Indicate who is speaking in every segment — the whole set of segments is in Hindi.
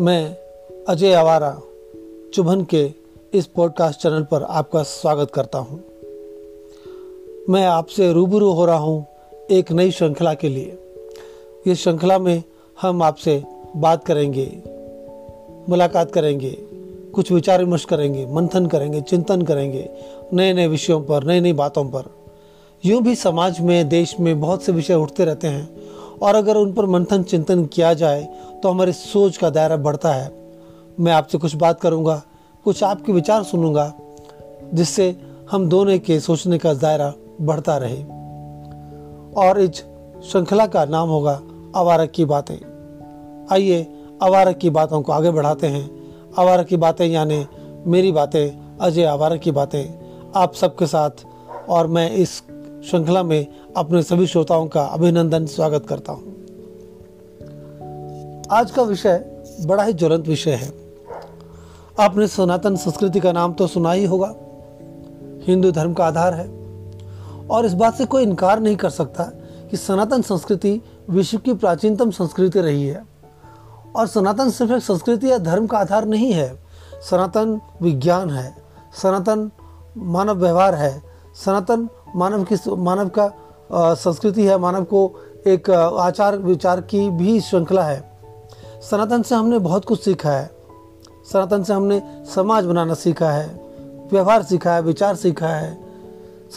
Speaker 1: मैं अजय आवारा, चुभन के इस पॉडकास्ट चैनल पर आपका स्वागत करता हूँ। मैं आपसे रूबरू हो रहा हूँ एक नई श्रृंखला के लिए इस श्रृंखला में हम आपसे बात करेंगे, मुलाकात करेंगे, कुछ विचार विमर्श करेंगे, मंथन करेंगे, चिंतन करेंगे नए नए विषयों पर नई नई बातों पर यूँ भी समाज में, देश में बहुत से विषय उठते रहते हैं और अगर उन पर मंथन चिंतन किया जाए तो हमारी सोच का दायरा बढ़ता है। मैं आपसे कुछ बात करूँगा, कुछ आपके विचार सुनूँगा जिससे हम दोनों के सोचने का दायरा बढ़ता रहे। और इस श्रृंखला का नाम होगा अवारक की बातें। आइए अवारक की बातों को आगे बढ़ाते हैं। अवारक की बातें यानी मेरी बातें, अजय अवारक की बातें। आप सबके साथ और मैं इस श्रृंखला में अपने सभी श्रोताओं का अभिनंदन, स्वागत करता हूँ। आज का विषय बड़ा ही ज्वलंत विषय है। आपने सनातन संस्कृति का नाम तो सुना ही होगा। हिंदू धर्म का आधार है। और इस बात से कोई इनकार नहीं कर सकता कि सनातन संस्कृति विश्व की प्राचीनतम संस्कृति रही है। और सनातन सिर्फ़ एक संस्कृति या धर्म का आधार नहीं है। सनातन विज्ञान है। सनातन मानव व्यवहार है। सनातन मानव की मानव का संस्कृति है, मानव को एक आचार विचार की भी श्रृंखला है। सनातन से हमने बहुत कुछ सीखा है। सनातन से हमने समाज बनाना सीखा है, व्यवहार सीखा है, विचार सीखा है।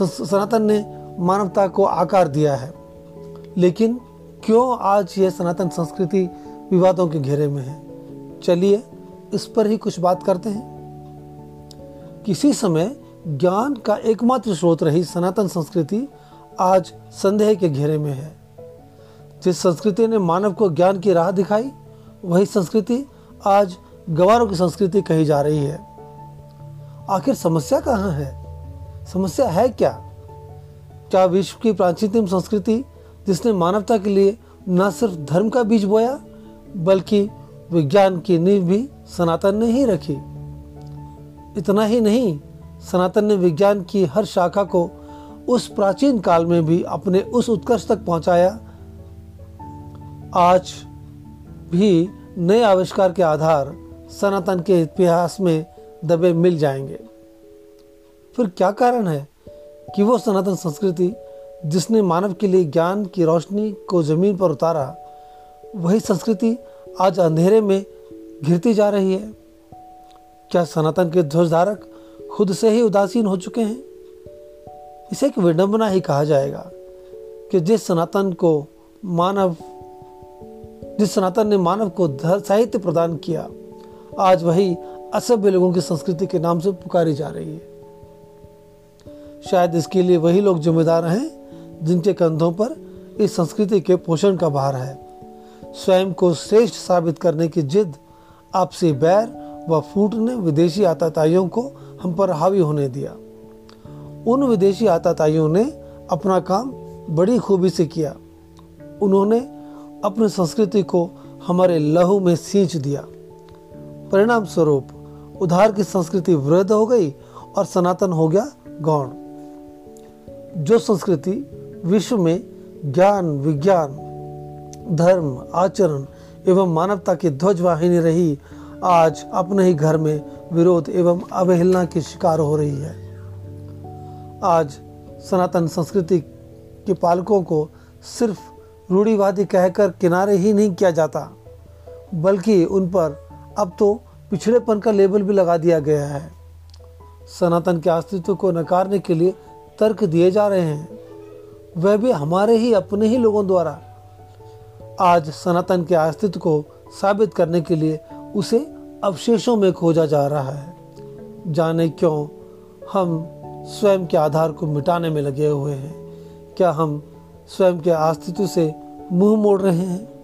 Speaker 1: सनातन ने मानवता को आकार दिया है। लेकिन क्यों आज ये सनातन संस्कृति विवादों के घेरे में है? चलिए इस पर ही कुछ बात करते हैं। किसी समय ज्ञान का एकमात्र स्रोत रही सनातन संस्कृति आज संदेह के घेरे में है। जिस संस्कृति ने मानव को ज्ञान की राह दिखाई, वही संस्कृति आज गवारों की संस्कृति कही जा रही है। आखिर समस्या कहाँ है? समस्या है क्या? क्या विश्व की प्राचीनतम संस्कृति जिसने मानवता के लिए न सिर्फ़ धर्म का बीज बोया, बल्कि विज्ञान की नींव भी सनातन ने ही रखी? इतना ही नहीं सनातन ने विज्ञान की हर शाखा को उस प्राचीन काल में भी अपने उस उत्कर्ष तक पहुँचाया। आज भी नए आविष्कार के आधार सनातन के इतिहास में दबे मिल जाएँगे। फिर क्या कारण है कि वो सनातन संस्कृति, जिसने मानव के लिए ज्ञान की रोशनी को ज़मीन पर उतारा, वही संस्कृति आज अंधेरे में घिरती जा रही है? क्या सनातन के ध्वजधारक खुद से ही उदासीन हो चुके हैं। इसे एक विडंबना ही कहा जाएगा कि जिस सनातन को मानव, जिस सनातन ने मानव को साहित्य प्रदान किया, आज वही असभ्य लोगों की संस्कृति के नाम से पुकारी जा रही है। शायद इसके लिए वही लोग जिम्मेदार हैं जिनके कंधों पर इस संस्कृति के पोषण का भार है। स्वयं को श्रेष्ठ साबित करने की जिद, आपसी बैर व फूट ने विदेशी आताताइयों को हम पर हावी होने दिया। उन विदेशी आताताइयों ने अपना काम बड़ी खूबी से किया। उन्होंने अपनी संस्कृति को हमारे लहू में सींच दिया। परिणाम स्वरूप उधार की संस्कृति वृद्ध हो गई और सनातन हो गया गौण। जो संस्कृति विश्व में ज्ञान, विज्ञान, धर्म, आचरण एवं मानवता की ध्वजवाहिनी रही, आज अपने ही घर में विरोध एवं अवहेलना की शिकार हो रही है। आज सनातन संस्कृति के पालकों को सिर्फ़ रूढ़ीवादी कहकर किनारे ही नहीं किया जाता, बल्कि उन पर अब तो पिछड़ेपन का लेबल भी लगा दिया गया है। सनातन के अस्तित्व को नकारने के लिए तर्क दिए जा रहे हैं। वह भी हमारे ही, अपने ही लोगों द्वारा। आज सनातन के अस्तित्व को साबित करने के लिए उसे अवशेषों में खोजा जा रहा है। जाने क्यों हम स्वयं के आधार को मिटाने में लगे हुए हैं। क्या हम स्वयं के अस्तित्व से मुँह मोड़ रहे हैं?